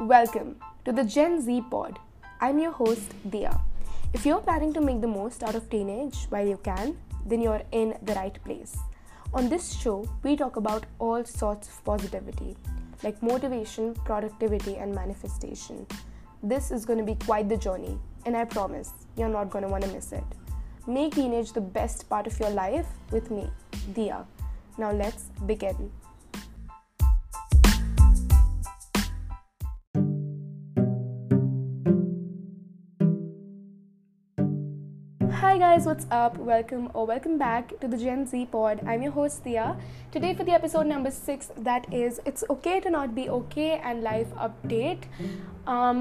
Welcome to the Gen Z Pod. I'm your host, Dia. If you're planning to make the most out of teenage while you can, then you're in the right place. On this show, we talk about all sorts of positivity, like motivation, productivity, and manifestation. This is going to be quite the journey, and I promise you're not going to want to miss it. Make teenage the best part of your life with me, Dia. Now let's begin. Guys, what's up? Welcome or welcome back to the Gen Z Pod. I'm your host Dia. Today for the episode number six, that is It's Okay to Not Be Okay and Life Update. Um,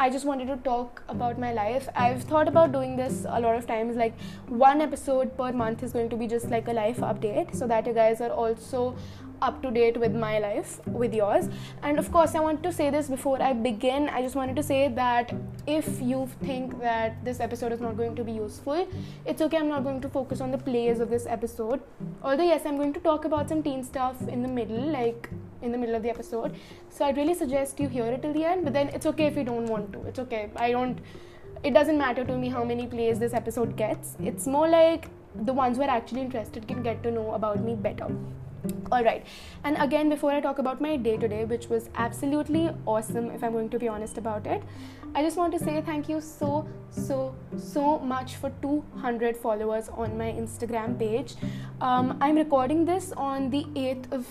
I just wanted to talk about my life. I've thought about doing this a lot of times, like one episode per month is going to be just like a life update, so that you guys are also up to date with my life, with yours. And of course, I want to say this before I begin. I just wanted to say that if you think that this episode is not going to be useful, it's okay. I'm not going to focus on the plays of this episode. Although, yes, I'm going to talk about some teen stuff in the middle, like in the middle of the episode. So I'd really suggest you hear it till the end, but then it's okay if you don't want to. It's okay. I don't, it doesn't matter to me how many plays this episode gets. It's more like the ones who are actually interested can get to know about me better all right and again before i talk about my day today which was absolutely awesome if i'm going to be honest about it i just want to say thank you so so so much for 200 followers on my instagram page. Um, i'm recording this on the 8th of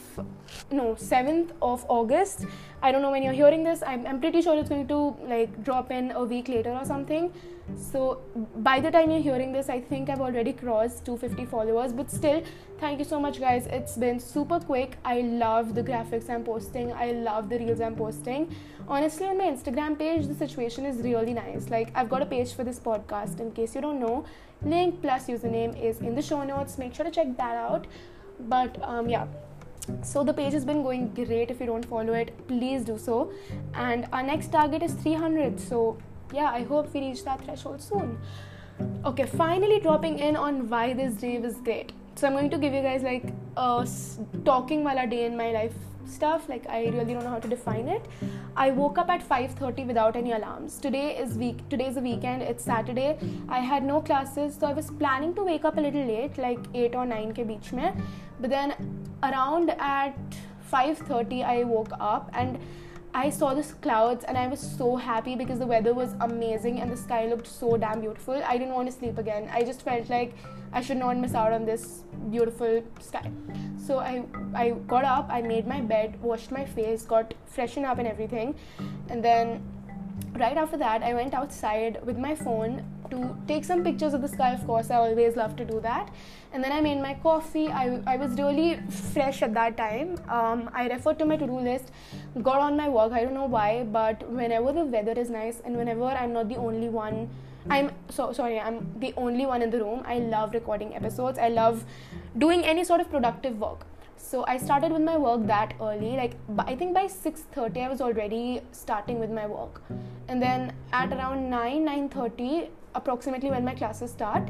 no 7th of august. I don't know when you're hearing this. I'm, I'm pretty sure it's going to like drop in a week later or something. So by the time you're hearing this i think i've already crossed 250 followers but still thank you so much guys. It's been super quick. I love the graphics i'm posting. I love the reels i'm posting. Honestly on my instagram page the situation is really nice. Like i've got a page for this podcast in case you don't know. Link plus username is in the show notes. Make sure to check that out. But um, yeah. So the page has been going great. If you don't follow it please do so. And our next target is 300 so yeah i hope we reach that threshold soon. Okay finally dropping in on why this day was great so i'm going to give you guys like a talking while a day in my life stuff. Like i really don't know how to define it. I woke up at 5.30 without any alarms. Today is week today is the weekend. It's saturday. I had no classes so i was planning to wake up a little late like 8 or 9 ke beech mein. But then around at 5.30 i woke up and I saw the clouds and I was so happy because the weather was amazing and the sky looked so damn beautiful. I didn't want to sleep again. I just felt like I should not miss out on this beautiful sky. So I I got up, I made my bed, washed my face, got freshened up and everything. And then right after that, I went outside with my phone to take some pictures of the sky. Of course, I always love to do that. And then I made my coffee. I, I was really fresh at that time. Um, I referred to my to do list, got on my work. I don't know why, but whenever the weather is nice and whenever I'm not the only one, I'm so sorry, I'm the only one in the room. I love recording episodes. I love doing any sort of productive work so i started with my work that early like i think by 6.30 i was already starting with my work. And then at around 9 9.30 approximately when my classes start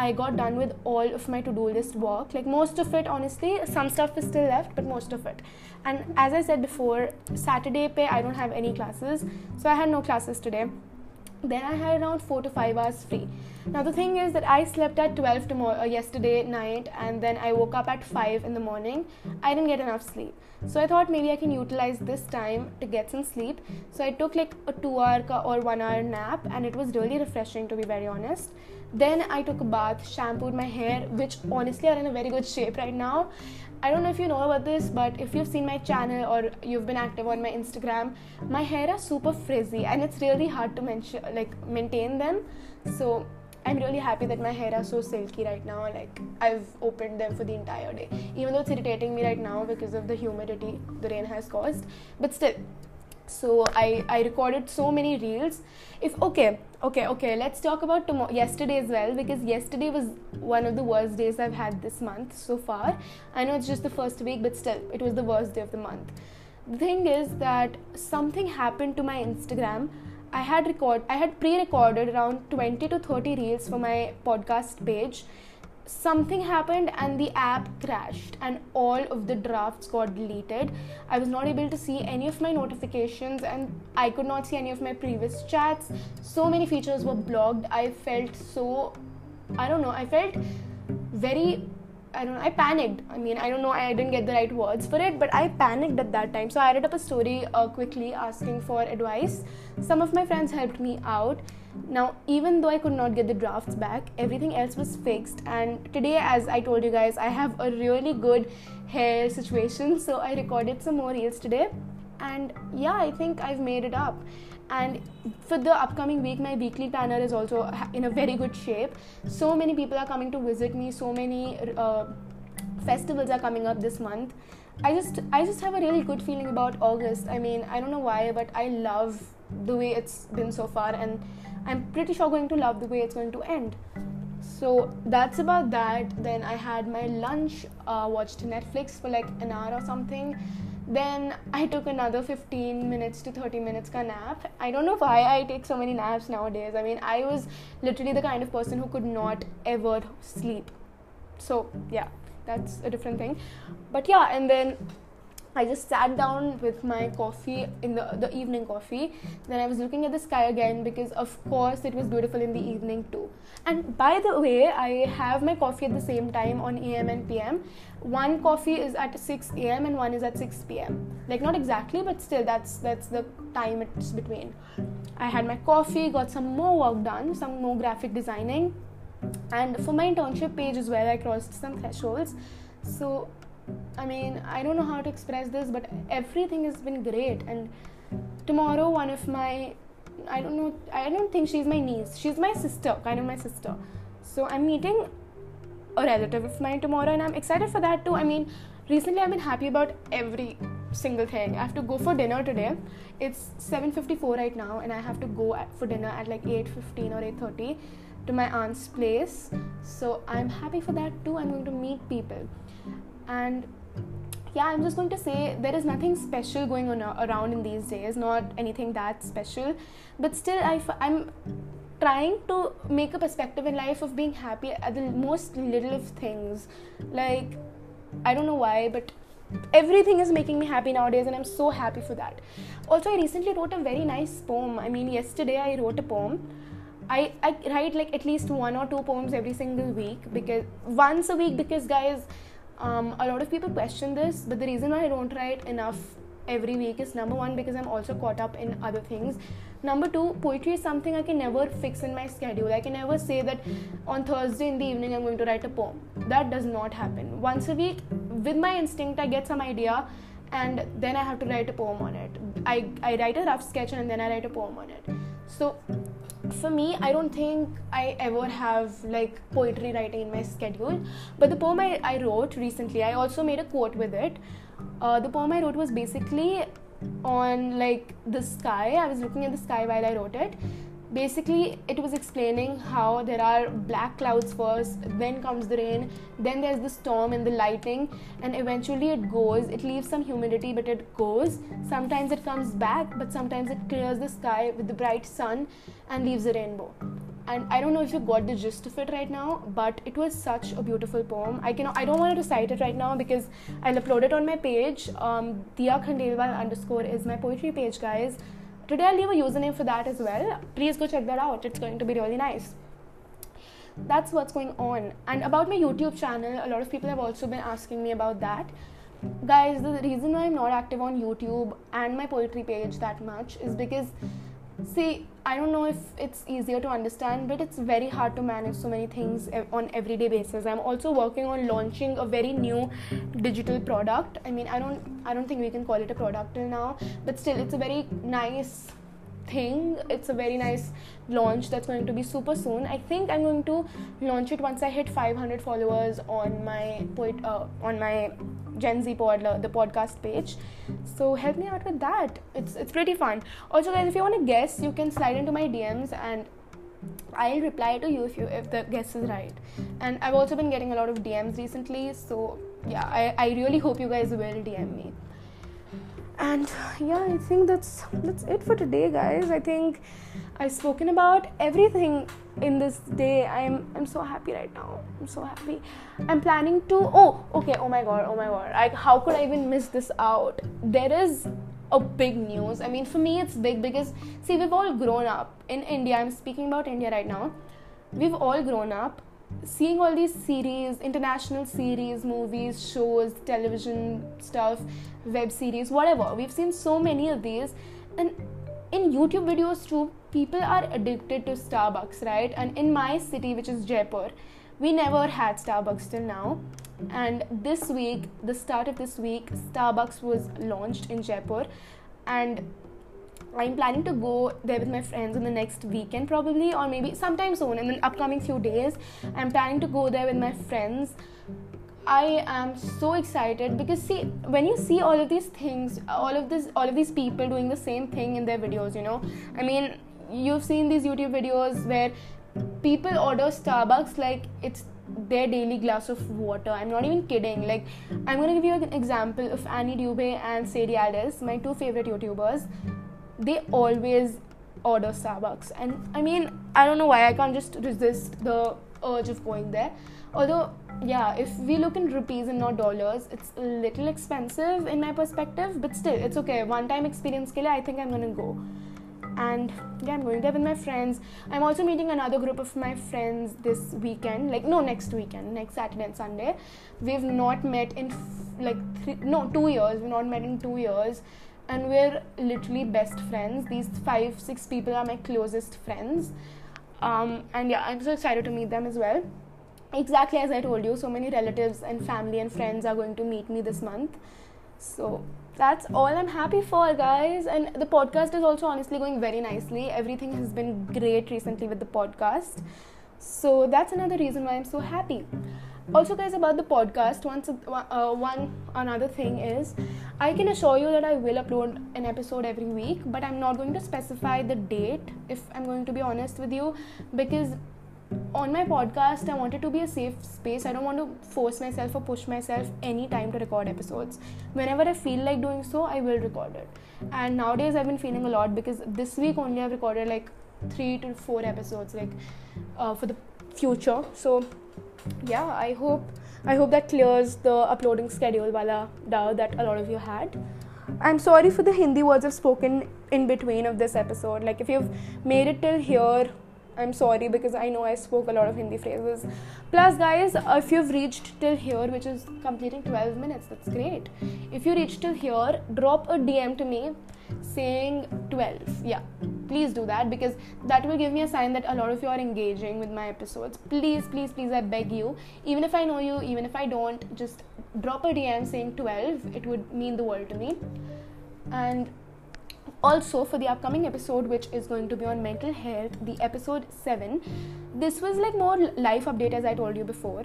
i got done with all of my to-do list work. Like most of it honestly some stuff is still left but most of it. And as i said before saturday pay i don't have any classes. So i had no classes today. Then I had around four to five hours free. Now the thing is that I slept at 12 tomorrow uh, yesterday night and then I woke up at 5 in the morning. I didn't get enough sleep. So I thought maybe I can utilize this time to get some sleep. So I took like a 2 hour or 1 hour nap and it was really refreshing to be very honest. Then I took a bath, shampooed my hair, which honestly are in a very good shape right now. I don't know if you know about this, but if you've seen my channel or you've been active on my Instagram, my hair are super frizzy and it's really hard to mention, like maintain them. So I'm really happy that my hair are so silky right now. Like I've opened them for the entire day, even though it's irritating me right now because of the humidity the rain has caused. But still, so I I recorded so many reels. If okay, okay, okay, let's talk about tomorrow, yesterday as well because yesterday was one of the worst days I've had this month so far. I know it's just the first week, but still, it was the worst day of the month. The thing is that something happened to my Instagram. I had record I had pre-recorded around 20 to 30 reels for my podcast page. Something happened and the app crashed and all of the drafts got deleted. I was not able to see any of my notifications and i could not see any of my previous chats. So many features were blocked. I felt so i don't know i felt very I don't know, I panicked. I mean, I don't know, I didn't get the right words for it, but I panicked at that time. So I read up a story uh, quickly asking for advice. Some of my friends helped me out. Now, even though I could not get the drafts back, everything else was fixed. And today, as I told you guys, I have a really good hair situation. So I recorded some more reels today. And yeah, I think I've made it up and for the upcoming week my weekly planner is also in a very good shape. So many people are coming to visit me. So many uh, festivals are coming up this month. I just i just have a really good feeling about august. I mean i don't know why but i love the way it's been so far and i'm pretty sure going to love the way it's going to end. So that's about that. Then i had my lunch uh, watched netflix for like an hour or something then I took another 15 minutes to 30 minutes ka nap. I don't know why I take so many naps nowadays. I mean, I was literally the kind of person who could not ever sleep. So, yeah, that's a different thing. But yeah, and then I just sat down with my coffee in the the evening coffee. Then I was looking at the sky again because of course it was beautiful in the evening too. And by the way, I have my coffee at the same time on AM and PM. One coffee is at 6 AM and one is at 6 PM. Like not exactly, but still that's that's the time it's between. I had my coffee, got some more work done, some more graphic designing. And for my internship page as well, I crossed some thresholds. So I mean, I don't know how to express this, but everything has been great. And tomorrow, one of my, I don't know, I don't think she's my niece. She's my sister, kind of my sister. So I'm meeting a relative of mine tomorrow, and I'm excited for that too. I mean, recently I've been happy about every single thing. I have to go for dinner today. It's 7:54 right now, and I have to go for dinner at like 8:15 or 8:30 to my aunt's place. So I'm happy for that too. I'm going to meet people and yeah i'm just going to say there is nothing special going on around in these days not anything that special. But still i f- i'm trying to make a perspective in life of being happy at the most little of things. Like i don't know why but everything is making me happy nowadays and i'm so happy for that. Also i recently wrote a very nice poem. I mean yesterday i wrote a poem. I, I write like at least one or two poems every single week because once a week because guys um, a lot of people question this, but the reason why I don't write enough every week is number one because I'm also caught up in other things. Number two, poetry is something I can never fix in my schedule. I can never say that on Thursday in the evening I'm going to write a poem. That does not happen. Once a week, with my instinct, I get some idea and then I have to write a poem on it. I, I write a rough sketch and then I write a poem on it. So for me i don't think i ever have like poetry writing in my schedule. But the poem i, I wrote recently i also made a quote with it. Uh, the poem i wrote was basically on like the sky. I was looking at the sky while i wrote it basically it was explaining how there are black clouds first then comes the rain then there's the storm and the lightning and eventually it goes it leaves some humidity but it goes sometimes it comes back but sometimes it clears the sky with the bright sun and leaves a rainbow and I don't know if you got the gist of it right now, but it was such a beautiful poem. I can I don't want to recite it right now because I'll upload it on my page. Um, Diya Khandelwal underscore is my poetry page, guys. Today I'll leave a username for that as well. Please go check that out. It's going to be really nice. That's what's going on. And about my YouTube channel, a lot of people have also been asking me about that. Guys, the reason why I'm not active on YouTube and my poetry page that much is because see i don't know if it's easier to understand but it's very hard to manage so many things on everyday basis. I'm also working on launching a very new digital product. I mean i don't i don't think we can call it a product till now but still it's a very nice thing. It's a very nice launch that's going to be super soon. I think i'm going to launch it once i hit 500 followers on my poet uh, on my gen z pod the podcast page. So help me out with that. It's it's pretty fun. Also guys if you want to guess you can slide into my dms and I'll reply to you if you if the guess is right. And I've also been getting a lot of DMs recently, so yeah, I, I really hope you guys will DM me. And yeah i think that's that's it for today guys. I think i've spoken about everything in this day. I'm i'm so happy right now. I'm so happy. I'm planning to oh okay oh my god oh my god. Like how could i even miss this out? There is a big news. I mean for me it's big because see we've all grown up. In india i'm speaking about india right now. We've all grown up seeing all these series, international series, movies, shows, television stuff, web series, whatever. We've seen so many of these, and in YouTube videos too, people are addicted to Starbucks, right? And in my city, which is Jaipur, we never had Starbucks till now. And this week, the start of this week, Starbucks was launched in Jaipur, and I'm planning to go there with my friends in the next weekend, probably, or maybe sometime soon in the upcoming few days. I'm planning to go there with my friends. I am so excited because see when you see all of these things, all of this, all of these people doing the same thing in their videos, you know. I mean, you've seen these YouTube videos where people order Starbucks like it's their daily glass of water. I'm not even kidding. Like, I'm gonna give you an example of Annie Dubé and Sadie Alice, my two favorite YouTubers they always order Starbucks. And I mean, I don't know why I can't just resist the urge of going there. Although, yeah, if we look in rupees and not dollars, it's a little expensive in my perspective, but still, it's okay. One time experience, ke I think I'm gonna go. And yeah, I'm going there with my friends. I'm also meeting another group of my friends this weekend, like no, next weekend, next Saturday and Sunday. We've not met in f- like three, no, two years. We've not met in two years and we're literally best friends. These five, six people are my closest friends. Um, and yeah, I'm so excited to meet them as well. Exactly as I told you, so many relatives and family and friends are going to meet me this month. So that's all I'm happy for, guys. And the podcast is also honestly going very nicely. Everything has been great recently with the podcast. So that's another reason why I'm so happy also guys about the podcast once uh, one another thing is i can assure you that i will upload an episode every week but i'm not going to specify the date if i'm going to be honest with you because on my podcast i want it to be a safe space. I don't want to force myself or push myself any time to record episodes. Whenever i feel like doing so i will record it. And nowadays i've been feeling a lot because this week only i've recorded like three to four episodes like uh, for the future. So yeah i hope i hope that clears the uploading schedule wala doubt that a lot of you had. I'm sorry for the hindi words i've spoken in between of this episode. Like if you've made it till here i'm sorry because i know i spoke a lot of hindi phrases. Plus guys if you've reached till here which is completing 12 minutes that's great. If you reached till here drop a dm to me saying 12 yeah please do that because that will give me a sign that a lot of you are engaging with my episodes. Please please please i beg you. Even if i know you even if i don't just drop a dm saying 12 it would mean the world to me. And also for the upcoming episode which is going to be on mental health the episode 7 this was like more life update as i told you before.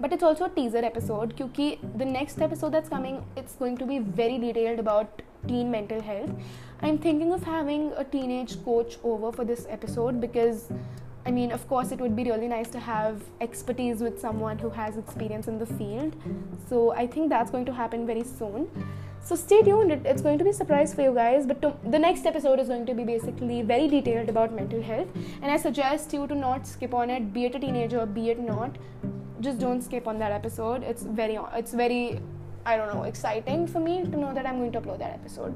But it's also a teaser episode because the next episode that's coming it's going to be very detailed about teen mental health. I'm thinking of having a teenage coach over for this episode because i mean of course it would be really nice to have expertise with someone who has experience in the field. So i think that's going to happen very soon. So stay tuned. It's going to be a surprise for you guys but to, the next episode is going to be basically very detailed about mental health. And i suggest you to not skip on it. Be it a teenager be it not. Just don't skip on that episode. It's very it's very i don't know exciting for me to know that i'm going to upload that episode.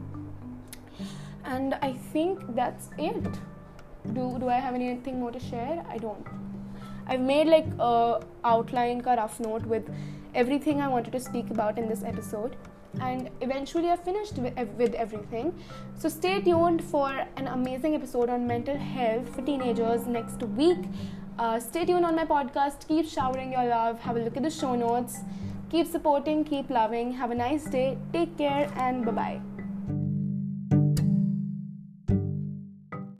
And i think that's it do do i have anything more to share i don't i've made like a outline ka rough note with everything i wanted to speak about in this episode and eventually i finished with, with everything so stay tuned for an amazing episode on mental health for teenagers next week uh, stay tuned on my podcast. Keep showering your love. Have a look at the show notes. Keep supporting, keep loving. Have a nice day. Take care and bye bye.